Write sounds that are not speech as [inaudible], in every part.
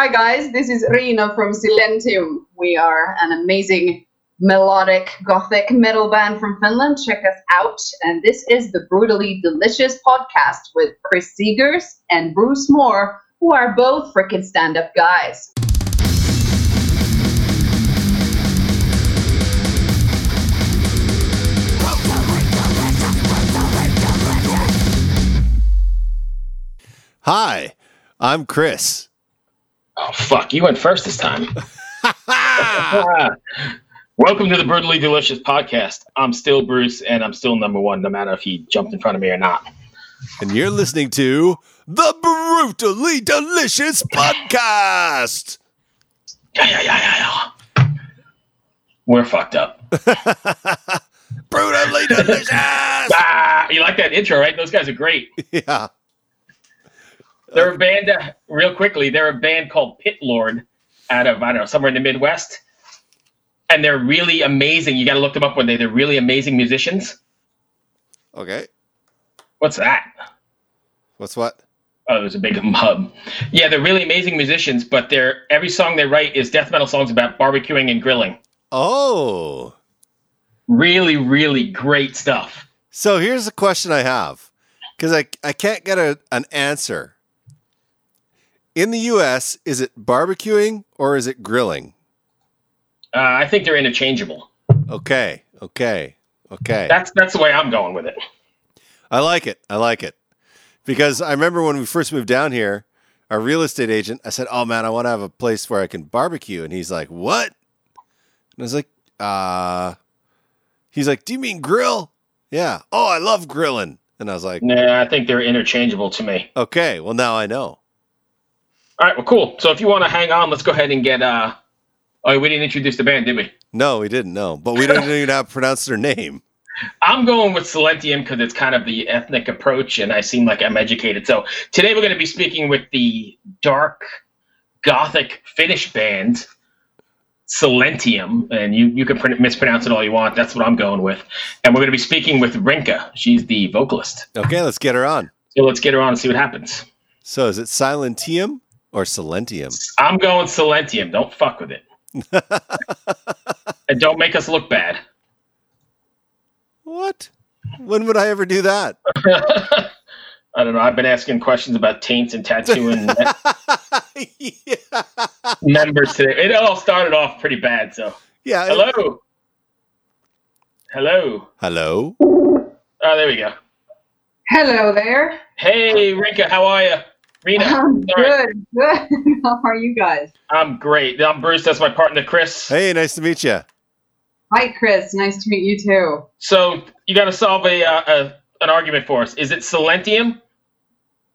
Hi guys, this is Riina from Silentium. We are an amazing melodic gothic metal band from Finland. Check us out. And this is the Brutally Delicious podcast with Chris Seegers and Bruce Moore, who are both freaking stand up guys. Hi, I'm Chris. Oh fuck! You went first this time. [laughs] [laughs] Welcome to the Brutally Delicious podcast. I'm still Bruce, and I'm still number one, no matter if he jumped in front of me or not. And you're listening to the Brutally Delicious podcast. Yeah, yeah, yeah, yeah, yeah. We're fucked up. [laughs] Brutally Delicious. Ah, you like that intro, right? Those guys are great. yeah. They're a band, uh, real quickly, they're a band called Pit Lord out of, I don't know, somewhere in the Midwest. And they're really amazing. You got to look them up one day. They're really amazing musicians. Okay. What's that? What's what? Oh, there's a big [laughs] hub. Yeah, they're really amazing musicians, but they're every song they write is death metal songs about barbecuing and grilling. Oh. Really, really great stuff. So here's a question I have because I, I can't get a, an answer. In the US, is it barbecuing or is it grilling? Uh, I think they're interchangeable. Okay. Okay. Okay. That's that's the way I'm going with it. I like it. I like it. Because I remember when we first moved down here, our real estate agent, I said, Oh man, I want to have a place where I can barbecue. And he's like, What? And I was like, Uh, he's like, Do you mean grill? Yeah. Oh, I love grilling. And I was like, Nah, I think they're interchangeable to me. Okay, well, now I know. All right, well, cool. So if you want to hang on, let's go ahead and get. uh Oh, we didn't introduce the band, did we? No, we didn't know, but we don't even how to pronounce their name. I'm going with Silentium because it's kind of the ethnic approach, and I seem like I'm educated. So today we're going to be speaking with the dark gothic Finnish band Silentium, and you you can pr- mispronounce it all you want. That's what I'm going with. And we're going to be speaking with Rinka. She's the vocalist. Okay, let's get her on. So let's get her on and see what happens. So is it Silentium or Silentium? I'm going Silentium. Don't fuck with it, [laughs] and don't make us look bad. What? When would I ever do that? [laughs] I don't know. I've been asking questions about taints and tattooing [laughs] yeah. members today. It all started off pretty bad. So Yeah. hello, hello. Hello. Oh, there we go. Hello there. Hey, Rinka, how are you? Riina, I'm good. Good. [laughs] How are you guys? I'm great. I'm Bruce. That's my partner, Chris. Hey, nice to meet you. Hi, Chris. Nice to meet you too. So you got to solve a, uh, a an argument for us. Is it Silentium?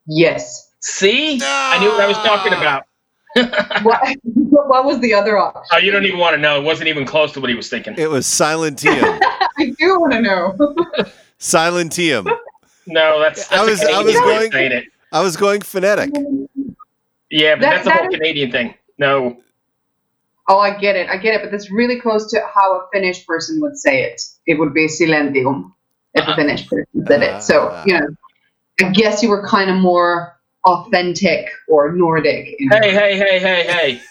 Yes. See, I knew what I was talking about. [laughs] What, [laughs] what was the other option? Oh, you don't even want to know. It wasn't even close to what he was thinking. It was Silentium. I do want to know. Silentium. No, that's, that's I a was- I was way of going- it. I was going phonetic. Yeah, but That- that's a that whole is- Canadian thing. No, Oh, I get it. I get it. But that's really close to how a Finnish person would say it. It would be silentium if a ah. Finnish person said it. So, ah. you know, I guess you were kind of more authentic or Nordic. in- hey, hey, hey, hey, hey.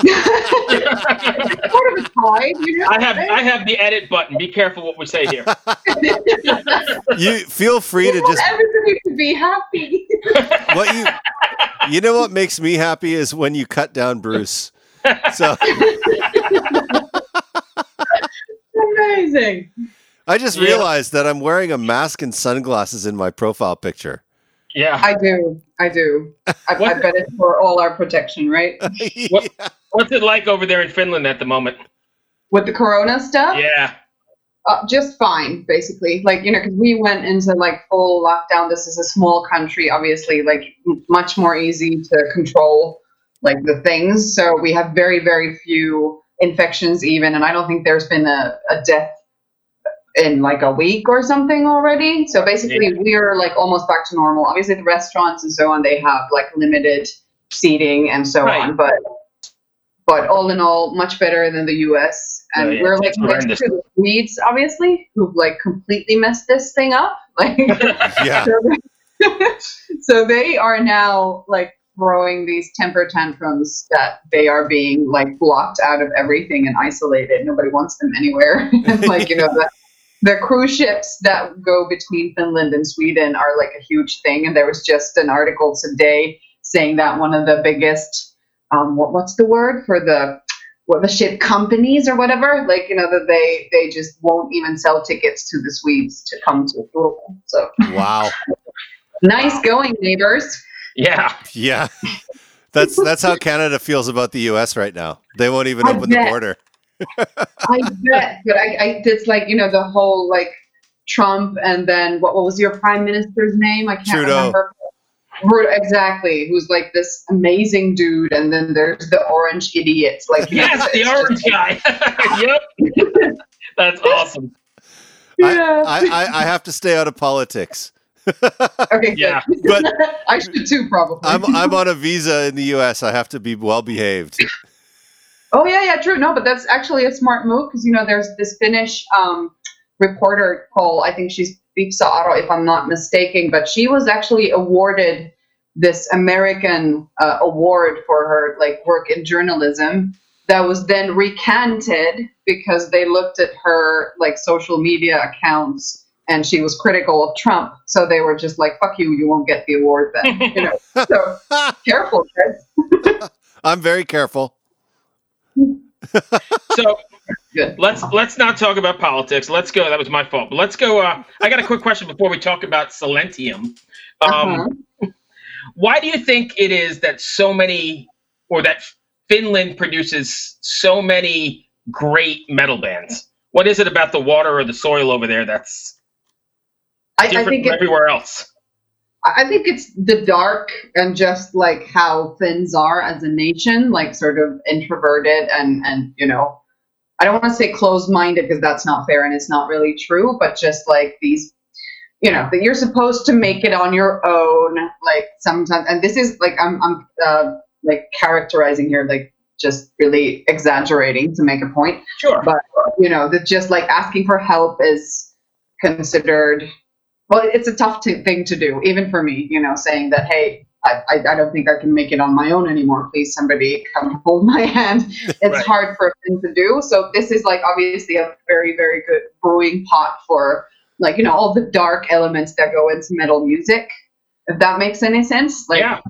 Sort of a tied, you know? I have I have the edit button. Be careful what we say here. You feel free to You want just everybody to be happy. what you you know what makes me happy is when you cut down Bruce. So Amazing. I just Yeah. realized that I'm wearing a mask and sunglasses in my profile picture. Yeah. I do. I do. I, I What- bet it's for all our protection, right? [laughs] What- What's it like over there in Finland at the moment? With the corona stuff, Yeah. uh, just fine, basically. Like, you know, because we went into like full lockdown. This is a small country, obviously, like m- much more easy to control like the things. So we have very, very few infections, even. And I don't think there's been a, a death in like a week or something already. So basically, Yeah. we are like almost back to normal. Obviously, the restaurants and so on, they have like limited seating and so Right. on. But but all in all, much better than the U.S. And Yeah, yeah, we're like next to the Swedes, obviously, who've like completely messed this thing up. [laughs] Like, [laughs] Yeah. so, [laughs] so they are now like throwing these temper tantrums that they are being like blocked out of everything and isolated. Nobody wants them anywhere. and like you know the the cruise ships that go between Finland and Sweden are like a huge thing. And there was just an article today saying that one of the biggest um, what, what's the word for the what the ship companies or whatever, like you know that they they just won't even sell tickets to the Swedes to come to Turku. So Wow. [laughs] nice going, neighbors. Yeah. Yeah. That's that's how Canada feels about the US right now. They won't even I open the border. [laughs] I bet, but I, I it's like you know the whole like Trump and then what, what was your prime minister's name? I can't Trudeau. remember. Ru- Exactly, who's like this amazing dude, and then there's the orange idiots. Like you know, Yes, the orange just- guy. [laughs] yep. [laughs] That's awesome. Yeah. I, I, I have to stay out of politics. [laughs] okay. Yeah. But I should too, probably. I'm I'm on a visa in the US. I have to be well behaved. Oh yeah, yeah, true. No, but that's actually a smart move because you know there's this Finnish um, reporter called I think she's Jessikka Aro, if I'm not mistaken, but she was actually awarded this American uh, award for her like work in journalism. That was then recanted because they looked at her like social media accounts and she was critical of Trump. So they were just like, "Fuck you, you won't get the award then." you know. [laughs] So careful, guys. [laughs] I'm very careful. [laughs] So Good. let's let's not talk about politics. Let's go. That was my fault. But let's go. Uh, I got a quick question before we talk about Silentium. Um, Uh-huh. Why do you think it is that so many, or that Finland produces so many great metal bands? What is it about the water or the soil over there that's I, I different think from everywhere else? I think it's the dark and just like how Finns are as a nation, like sort of introverted and and you know, I don't want to say closed-minded because that's not fair and it's not really true, but just like these, you know, that you're supposed to make it on your own. Like sometimes, and this is like I'm I'm uh, like characterizing here, like just really exaggerating to make a point Sure. but you know that just like asking for help is considered well it's a tough t- thing to do even for me you know saying that hey I, I, I don't think I can make it on my own anymore. Please, somebody come [laughs] hold my hand. [laughs] It's Right. hard for a thing to do. So this is like obviously a very, very good brewing pot for like you know all the dark elements that go into metal music. If that makes any sense, like yeah.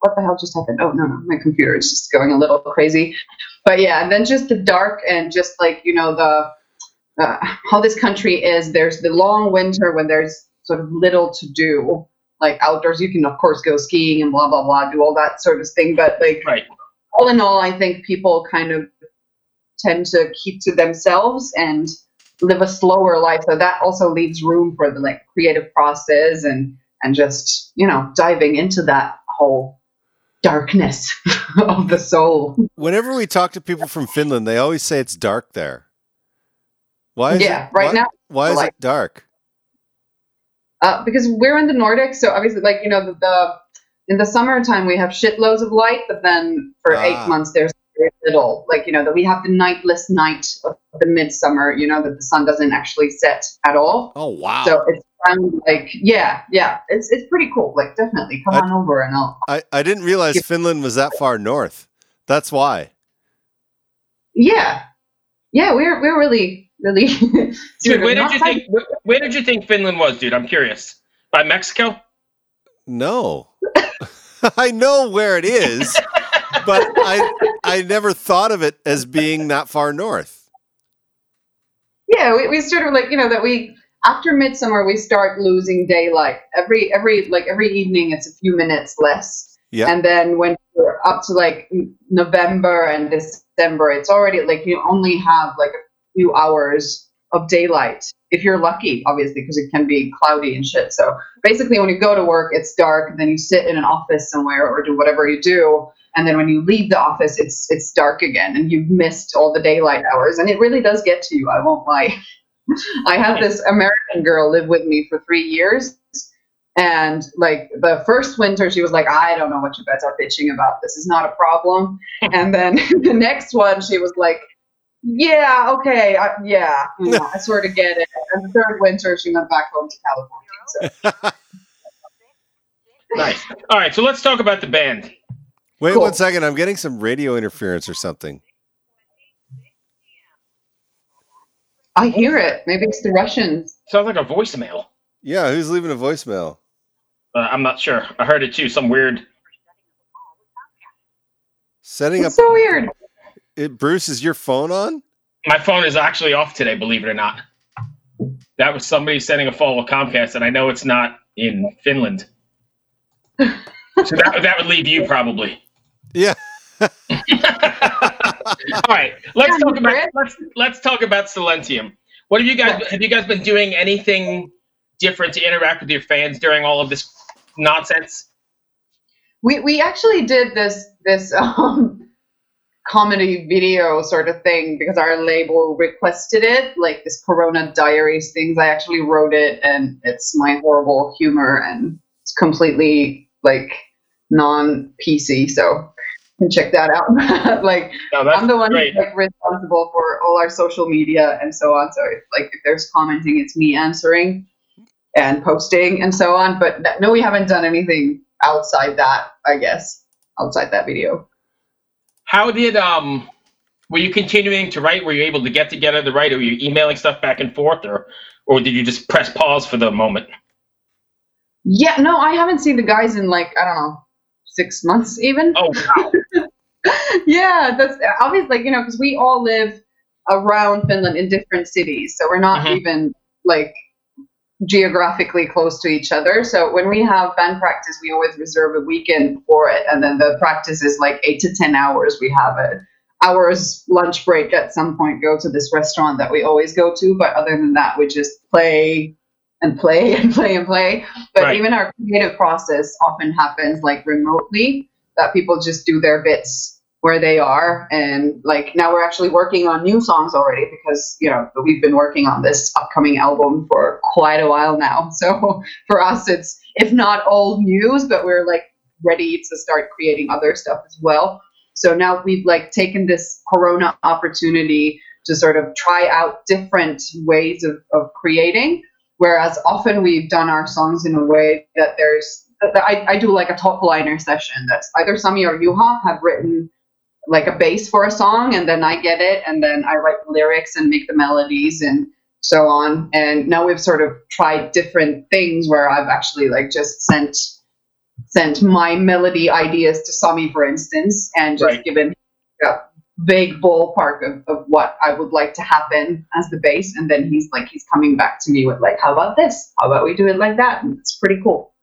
what the hell just happened? Oh no, no, my computer is just going a little crazy. But yeah, and then just the dark and just like you know the uh, how this country is. There's the long winter when there's sort of little to do, like outdoors. You can of course go skiing and blah blah blah, do all that sort of thing. But like Right. all in all, I think people kind of tend to keep to themselves and live a slower life. So that also leaves room for the like creative process and and just you know diving into that whole darkness [laughs] of the soul. Whenever we talk to people from Finland, they always say it's dark there. Why is yeah, it, right why, now Why is like- it dark? Uh, because we're in the Nordics, so obviously, like you know, the, the in the summertime we have shitloads of light, but then for Ah. eight months there's very little. Like you know, that we have the nightless night of the midsummer. You know, that the sun doesn't actually set at all. Oh wow! So it's kind of like yeah, yeah, it's it's pretty cool. Like definitely come I- on over and I'll I, I didn't realize Finland was that far north. That's why. yeah, yeah. We're we're really really. [laughs] Dude, sort where did you far- think where, where did you think Finland was, dude? I'm curious. By Mexico? No, [laughs] I know where it is, but I I never thought of it as being that far north. Yeah, we, we sort of like you know that we after midsummer we start losing daylight every every like every evening it's a few minutes less, Yeah. and then when we're up to like November and December, it's already like you only have like a few hours of daylight if you're lucky, obviously, because it can be cloudy and shit. So basically, when you go to work, it's dark. Then you sit in an office somewhere or do whatever you do, and then when you leave the office, it's it's dark again, and you've missed all the daylight hours, and it really does get to you. I won't lie. [laughs] I had this American girl live with me for three years. And like the first winter, she was like, I don't know what you guys are bitching about. This is not a problem. [laughs] and then [laughs] the next one, she was like, Yeah, okay, I, yeah, you [laughs] know, I sort of get it. And the third winter, she went back home to California. So nice. All right, so let's talk about the band. Wait Cool. one second. I'm getting some radio interference or something. I hear it. Maybe it's the Russians. Sounds like a voicemail. Yeah, who's leaving a voicemail? Uh, I'm not sure. I heard it too. Some weird. Setting up so weird. It, Bruce, is your phone on? My phone is actually off today, believe it or not. That was somebody sending a phone with Comcast, and I know it's not in Finland. so that, that would leave you probably. Yeah. [laughs] All right, let's talk about Brett. let's let's talk about Silentium. What have you guys have you guys been doing anything different to interact with your fans during all of this nonsense? We we actually did this this [laughs] um comedy video sort of thing because our label requested it, like this Corona Diaries things. I actually wrote it, and it's my horrible humor, and it's completely like non PC. So you can check that out. [laughs] like No, I'm the one great. who's like responsible for all our social media and so on. So if like if there's commenting, it's me answering and posting and so on. But no, we haven't done anything outside that. I guess outside that video. How did um were you continuing to write? Were you able to get together to write? Or were you emailing stuff back and forth, or or did you just press pause for the moment? Yeah, no, I haven't seen the guys in like I don't know six months even. Oh wow! [laughs] yeah, that's obviously like you know because we all live around Finland in different cities, so we're not Mhm. even like geographically close to each other. So when we have band practice, we always reserve a weekend for it, and then the practice is like eight to ten hours. We have a hours lunch break at some point. Go to this restaurant that we always go to, but other than that, we just play and play [laughs] and play and play. But Right. even our creative process often happens like remotely that people just do their bits where they are. And like now we're actually working on new songs already because you know we've been working on this upcoming album for quite a while now. [laughs] So for us it's if not old news but we're like ready to start creating other stuff as well. So now we've like taken this corona opportunity to sort of try out different ways of, of creating whereas often we've done our songs in a way that there's I, I do like a top liner session that's either Sami or Juha have written like a bass for a song and then I get it and then I write the lyrics and make the melodies and so on. And now we've sort of tried different things where I've actually like just sent sent my melody ideas to Sami for instance and just Right. given a vague ballpark of, of what I would like to happen as the bass and then he's like he's coming back to me with like how about this? How about we do it like that? And it's pretty cool.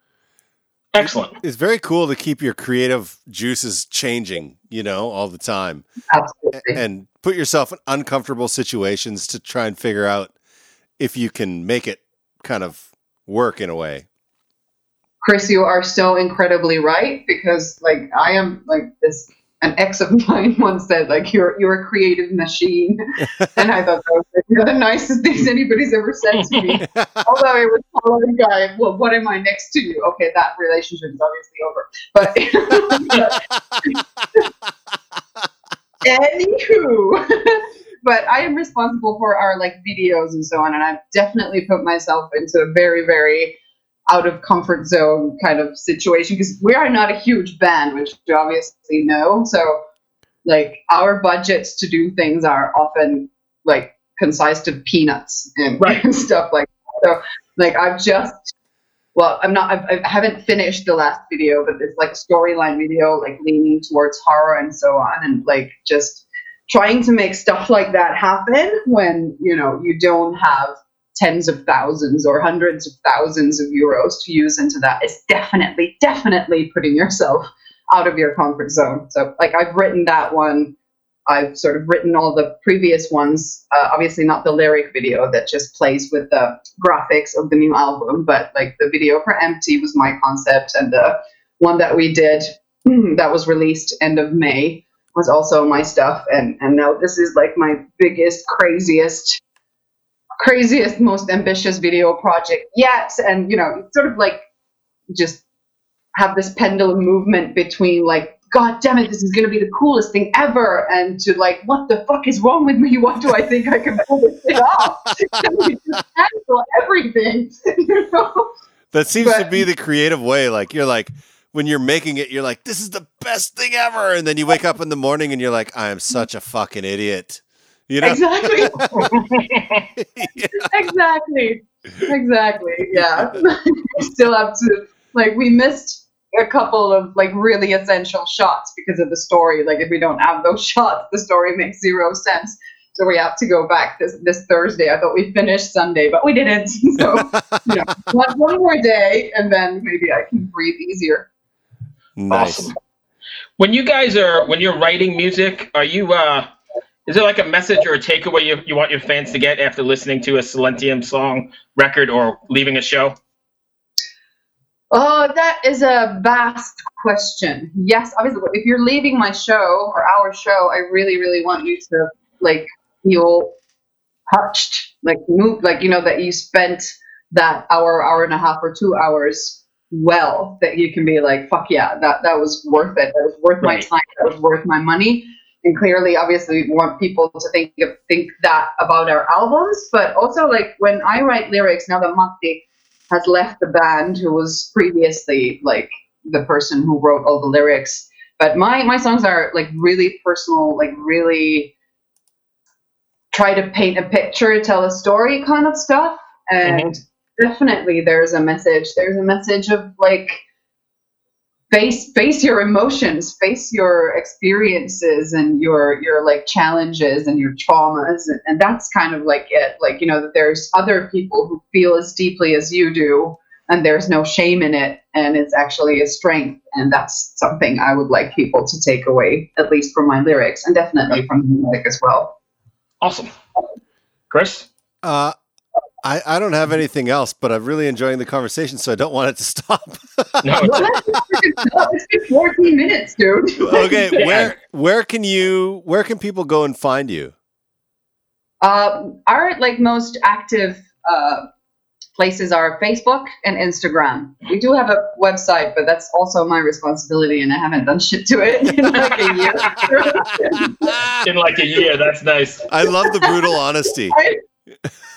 Excellent. It's very cool to keep your creative juices changing, you know, all the time. Absolutely. and put yourself in uncomfortable situations to try and figure out if you can make it kind of work in a way. Chris, you are so incredibly right because like I am like this an ex of mine [laughs] once said like you're you're a creative machine [laughs] and I thought that was like, the nicest things anybody's ever said to me. [laughs] Although it was following guy, well what am I next to you? Okay, that relationship is obviously over. But anywho but I am responsible for our like videos and so on and I've definitely put myself into a very, very out of comfort zone kind of situation because we are not a huge band, which you obviously know. So, like, our budgets to do things are often like concise to peanuts and, [laughs] Right. stuff like that. So, like, I've just, well, I'm not, I've, I haven't finished the last video, but it's like a storyline video, like leaning towards horror and so on, and like just trying to make stuff like that happen when, you know, you don't have tens of thousands or hundreds of thousands of euros to use into that is definitely, definitely putting yourself out of your comfort zone. So, like, I've written that one. I've sort of written all the previous ones. Uh, obviously, not the lyric video that just plays with the graphics of the new album, but like the video for Empty was my concept, and the one that we did [clears throat] that was released end of May was also my stuff. And and now this is like my biggest, craziest craziest, most ambitious video project yet. And, you know, sort of like just have this pendulum movement between like, God damn it, this is going to be the coolest thing ever, and to like, what the fuck is wrong with me? What do I think I can pull this thing off? [laughs] Can we just cancel everything? [laughs] you know? That seems to be the creative way. Like you're like when you're making it, you're like, this is the best thing ever. And then you wake up in the morning and you're like, I am such a fucking idiot. You know? Exactly. Yeah. [laughs] exactly. Exactly. Yeah. [laughs] we still have to like we missed a couple of like really essential shots because of the story. Like if we don't have those [laughs] shots, the story makes zero sense. So we have to go back this this Thursday. I thought we finished Sunday, but we didn't. So you know, one, one more day, and then maybe I can breathe easier. nice. Awesome. When you guys are when you're writing music, are you uh is there like a message or a takeaway you, you want your fans to get after listening to a Silentium song, record, or leaving a show? Oh, that is a vast question. Yes, obviously, if you're leaving my show or our show, I really, really want you to like feel touched, like move, like you know that you spent that hour, hour and a half, or two hours well. That you can be like, fuck yeah, that that was worth it. That was worth my time. That was worth my money. And clearly, obviously, we want people to think of, think that about our albums, but also like when I write lyrics now that Matti has left the band who was previously like the person who wrote all the lyrics. But my my songs are like really personal like really try to paint a picture tell a story kind of stuff. And mm-hmm. definitely there's a message there's a message of like face face your emotions face your experiences and your your like challenges and your traumas and, and that's kind of like it like you know that there's other people who feel as deeply as you do and there's no shame in it and it's actually a strength and that's something i would like people to take away at least from my lyrics and definitely from the music as well Awesome. Chris? Uh, I, I don't have anything else, but I'm really enjoying the conversation, so I don't want it to [laughs] stop. No, well, that's just freaking tough. it's been 14 minutes dude [laughs] okay, [laughs] where where can you where can people go and find you? Uh, our like most active uh, places are Facebook and Instagram. We do have a website, but that's also my responsibility, and I haven't done shit to it in like a year. in like a year. That's nice. I love the brutal honesty.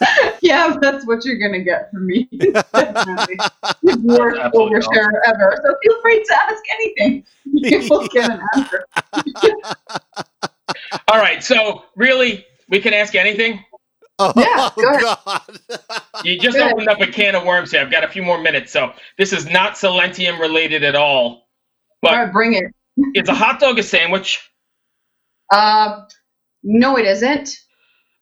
[laughs] yeah, that's what you're gonna get from me. [laughs] Definitely, the worst Absolutely overshare ever. So feel free to ask anything. [laughs] You will get an answer. All right. So really, we can ask anything. Oh, Yeah, go ahead. God. You just Good. opened up a can of worms here. I've got a few more minutes, so this is not Silentium related at all. All But right, bring it. is a hot dog a sandwich? Uh, no, it isn't.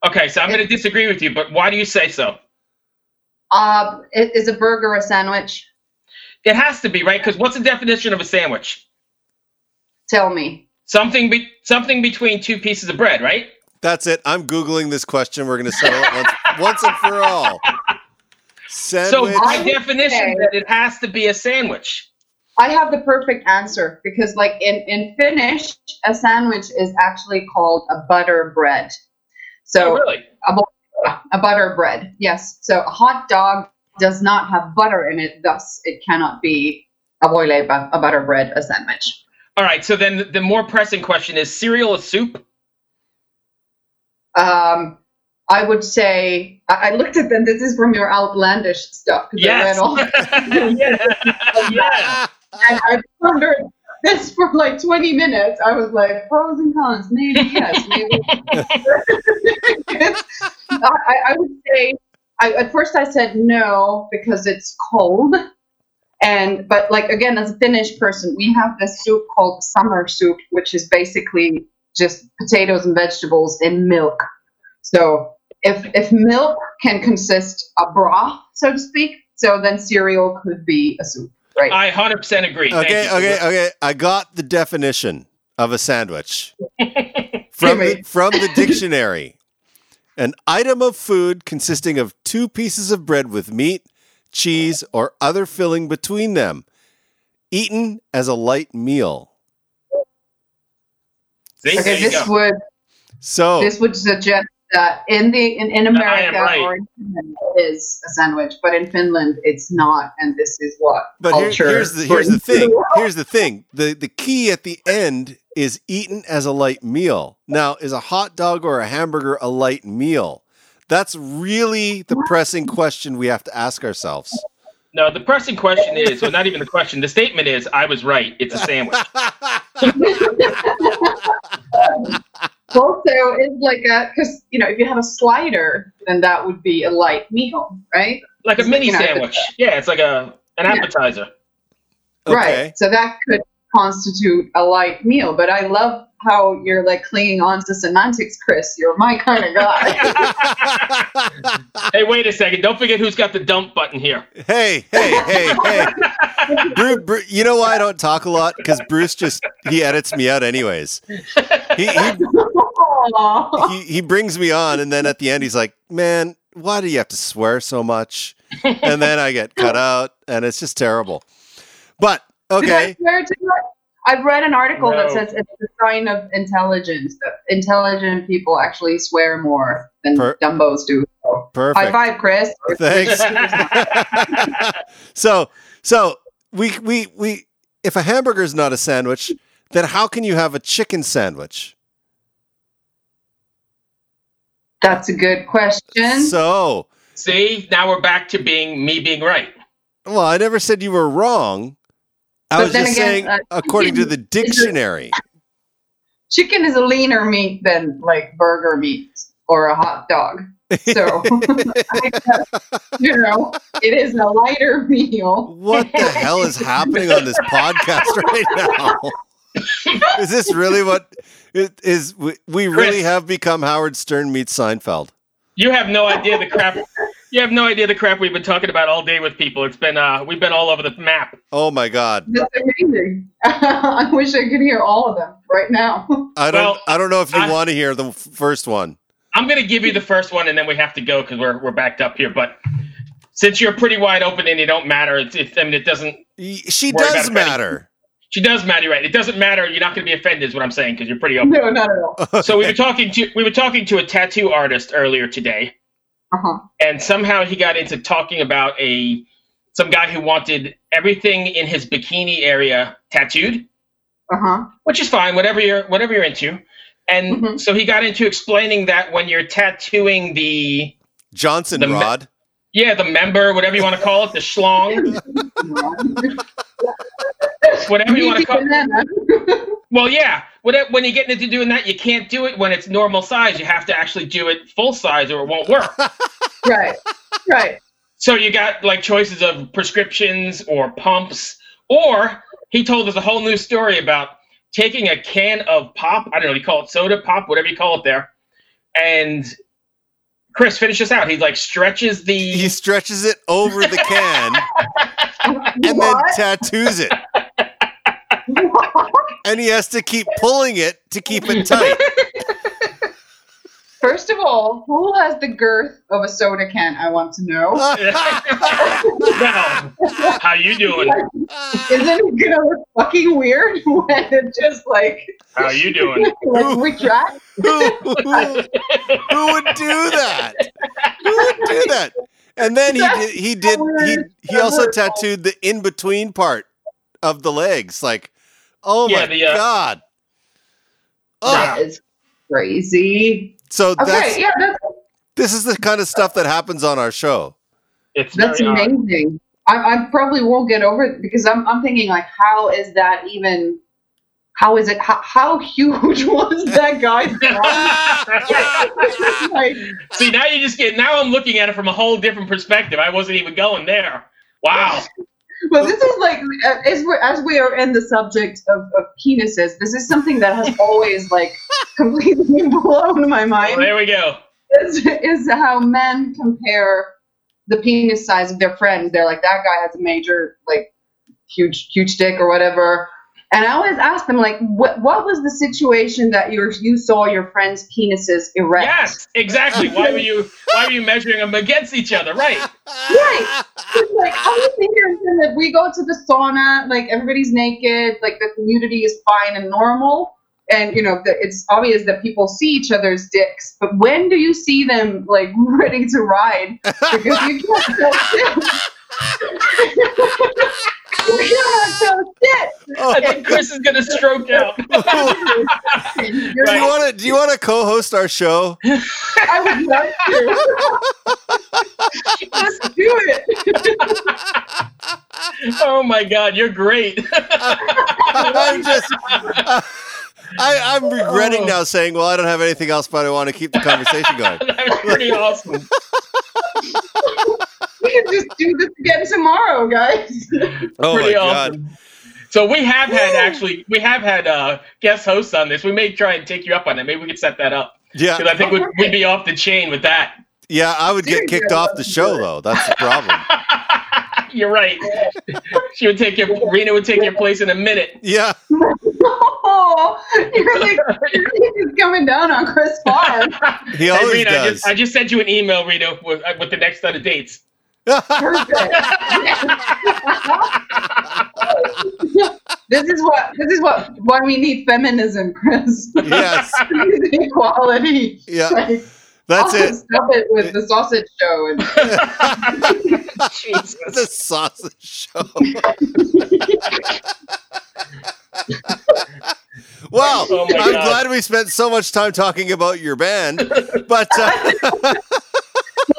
Okay, so I'm going to disagree with you, but why do you say so? Uh, it is a burger a sandwich? It has to be right because what's the definition of a sandwich? Tell me. Something be- something between two pieces of bread, right? That's it. I'm googling this question. We're going to settle it once, [laughs] once and for all. So Sandwich. by I definition, say- that it has to be a sandwich. I have the perfect answer because, like in in Finnish, a sandwich is actually called a butter bread. Oh, So really? a butter bread, yes. So a hot dog does not have butter in it, thus it cannot be a voileipä, a butter bread, a sandwich. All right. So then the more pressing question is: cereal a soup? Um, I would say I, looked at them. This is from your outlandish stuff because I read all. [laughs] [laughs] yeah. yeah. and I pondered this for like 20 minutes. I was like, pros and cons, maybe yes, maybe. [laughs] [laughs] I, I would say, I, at first I said no because it's cold. And, but like, again, as a Finnish person, we have this soup called summer soup, which is basically just potatoes and vegetables in milk. So if, if milk can consist of broth, so to speak, so then cereal could be a soup, right? I 100% agree. Thank Okay, you. okay, okay. I got the definition of a sandwich [laughs] from the, from the [laughs] dictionary. An item of food consisting of two pieces of bread with meat, cheese, or other filling between them, eaten as a light meal. See, Okay, this go. would So, this would suggest that in the in, in America right. or in Finland it is a sandwich, but in Finland it's not, and this is what but here- here's the here's the thing. world. Here's the thing. The the key at the end is eaten as a light meal. Now, is a hot dog or a hamburger a light meal? That's really the pressing question we have to ask ourselves. No, the pressing question is, well, not even the question. The statement is, I was right. It's a sandwich. [laughs] [laughs] [laughs] also, it's like a because you know if you have a slider, then that would be a light meal, right? Like a It's like, mini you sandwich. Yeah, it's like a an Yeah. appetizer. okay. Right. So that could constitute a light meal. But I love how you're like clinging on to semantics, Chris. You're my kind of guy. [laughs] Hey, wait a second. Don't forget who's got the dump button here. hey, hey, hey, hey. Bruce, Bru you know why I don't talk a lot? Because Bruce just he edits me out anyways. He, he he he brings me on, and then at the end he's like, "Man, why do you have to swear so much?" And then I get cut out, and it's just terrible. But Did I okay, swear to you? I've read an article that says it's a sign of intelligence. That intelligent people actually swear more than Per- dumbos do. So, high five, Chris. Thanks. [laughs] so so we we we if a hamburger is not a sandwich, then how can you have a chicken sandwich? That's a good question. So See, now we're back to being me being right. well, I never said you were wrong. I But was then just again, saying uh, according to the chicken is a- dictionary. Chicken is a leaner meat than like burger meat or a hot dog. So, [laughs] you know, it is a lighter meal. What the hell is happening on this podcast [laughs] right now? Is this really what it is? We, we really Chris. have become Howard Stern meets Seinfeld. You have no idea the crap. You have no idea the crap we've been talking about all day with people. It's been uh, we've been all over the map. Oh my God! That's amazing. [laughs] I wish I could hear all of them right now. [laughs] I don't. Well, I don't know if you I- want to hear the first one. I'm gonna give you the first one, and then we have to go because we're we're backed up here. But since you're pretty wide open and you don't matter, it's, it's I mean it doesn't. She Worry does offending- matter. She does matter, right? It doesn't matter. You're not gonna be offended, is what I'm saying, because you're pretty open. No, not at all. So we were talking to we were talking to a tattoo artist earlier today, Uh-huh. and somehow he got into talking about a some guy who wanted everything in his bikini area tattooed. Uh-huh. which is fine, whatever you're whatever you're into. And Mhm. so he got into explaining that when you're tattooing the Johnson The me- Rod. yeah the member, whatever you want to call it, the schlong, [laughs] whatever you want to call. Banana. Well, yeah, whatever, when you're getting into doing that, you can't do it when it's normal size. You have to actually do it full size, or it won't work. [laughs] right. Right. so you got like choices of prescriptions or pumps, or he told us a whole new story about taking a can of pop. I don't know, you call it soda pop, whatever you call it there, and. Chris, finish this out. He like stretches the He stretches it over the can [laughs] and then tattoos it, and he has to keep pulling it to keep it tight. First of all, who has the girth of a soda can? I want to know. [laughs] now, how you doing? Isn't it gonna look fucking weird [laughs] when it just like, How you doing? [laughs] like retract? who, who, who would do that? Who would do that? And then he did, he did he he also tattooed the in between part of the legs. Like, oh Yeah, my the, uh, god! Oh, That is crazy. so Okay, that's yeah, that's this is the kind of stuff that happens on our show. It's that's amazing. I, I probably won't get over it because I'm I'm thinking like, how is that even? How is it? How, how huge [laughs] was that guy's [laughs] arm? like, See, now you just get. Now I'm looking at it from a whole different perspective. I wasn't even going there. Wow. Well, this is like uh, as we as we are in the subject of, of penises. This is something that has always like [laughs] completely [laughs] blown my Well, mind. there we go. Is, is how men compare the penis size of their friends. They're like that guy has a major like huge huge dick or whatever. And I always ask them like, what what was the situation that you you saw your friends' penises erect? Yes, exactly. Why were you? Why were you measuring them against each other? Right. Right. It's like you think that we go to the sauna, like everybody's naked, like the nudity is fine and normal, and you know that it's obvious that people see each other's dicks. But when do you see them like [laughs] ready to ride? Because you can't [laughs] tell shit. you cannot tell shit. Oh [laughs] I think Chris is gonna stroke out. [laughs] Do you want to? Do you want to co-host our show? I would love to. [laughs] Let's do it. oh my god, you're great. I'm just. Uh, I, I'm regretting Oh. now saying, well, I don't have anything else, but I want to keep the conversation going. that was pretty awesome. We can just do this again tomorrow, guys. Oh my pretty god! Awesome. So we have had actually we have had uh, guest hosts on this. We may try and take you up on it. Maybe we could set that up Yeah, because I think we'd, we'd be off the chain with that. yeah. I would get kicked off the show though. That's the problem. [laughs] You're right. she would take your Riina would take your place in a minute. Yeah. oh, [laughs] you're like you're coming down on Chris Farr. He Hey, always Riina, I does. just, I just sent you an email, Riina, with, with the next set of dates. Perfect. [laughs] this is what this is what why we need feminism, Chris. yes. [laughs] Equality. Yeah. Like, That's I'll it. Stop it with the sausage show. And, Jesus. [laughs] the sausage show. well, Oh I'm God. glad we spent so much time talking about your band, but uh,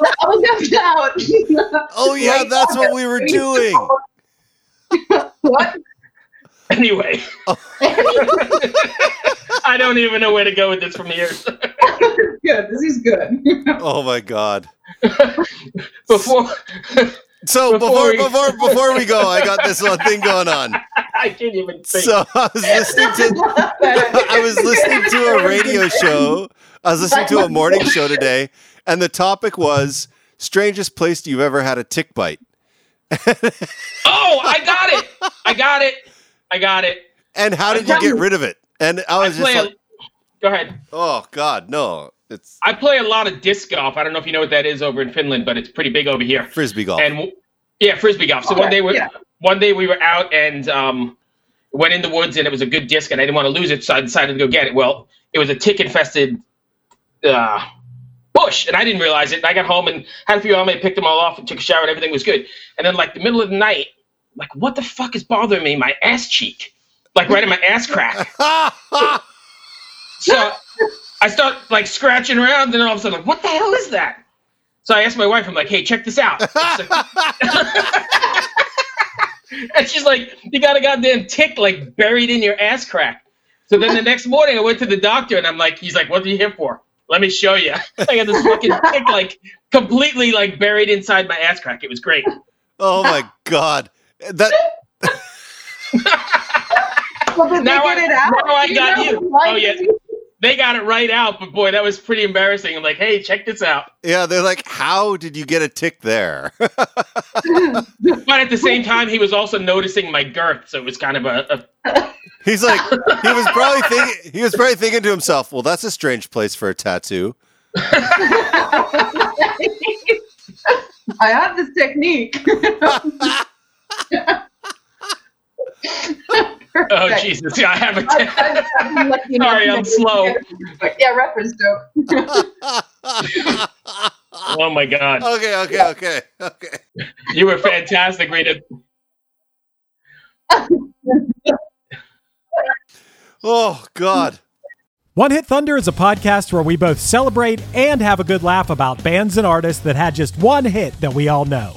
I was left out. oh yeah, Right that's what we were [laughs] doing. what? Anyway, oh. [laughs] I don't even know where to go with this from here. [laughs] good. This is good. Oh my god. Before So Before before we- before before we go, I got this one thing going on. I can't even think. So I was listening to I was listening to a radio show. I was listening to a morning show today, and the topic was strangest place you've ever had a tick bite. [laughs] oh, I got it. I got it. I got it. And how did you get rid of it? And I I was play. just a- like, go ahead. oh god, no. It's I play a lot of disc golf. I don't know if you know what that is over in Finland, but it's pretty big over here. frisbee golf. And yeah, frisbee golf. So one day we yeah. one day we were out and um, went in the woods and it was a good disc and I didn't want to lose it, so I decided to go get it. Well, it was a tick infested uh, bush, and I didn't realize it. And I got home and had a few on me, picked them all off, and took a shower, and everything was good. And then like the middle of the night, like what the fuck is bothering me? My ass cheek, like right in my ass crack. [laughs] So I start like scratching around, and all of a sudden, like, what the hell is that? So I asked my wife, I'm like, hey, check this out. [laughs] [laughs] And she's like, you got a goddamn tick like buried in your ass crack. So then the next morning I went to the doctor and I'm like, he's like, what are you here for? Let me show you. [laughs] I got this fucking [laughs] tick like completely like buried inside my ass crack. It was great. oh my god. That [laughs] Well, Now I- it out? now I got know you. Oh, yeah. you- They got it right out, but boy, that was pretty embarrassing. I'm like, hey, check this out. yeah, they're like, how did you get a tick there? [laughs] [laughs] But at the same time, he was also noticing my girth, so it was kind of a, a He's like, he was probably thinking, he was probably thinking to himself, well, that's a strange place for a tattoo. [laughs] I have this technique. [laughs] oh Perfect. Jesus, yeah, I have a I- tick. I- I've been lucky enough Sorry, I'm get- slow. Yeah, reference joke. [laughs] Oh my God, okay, okay, okay, okay. you were fantastic, Rita. [laughs] Oh God. One Hit Thunder is a podcast where we both celebrate and have a good laugh about bands and artists that had just one hit that we all know.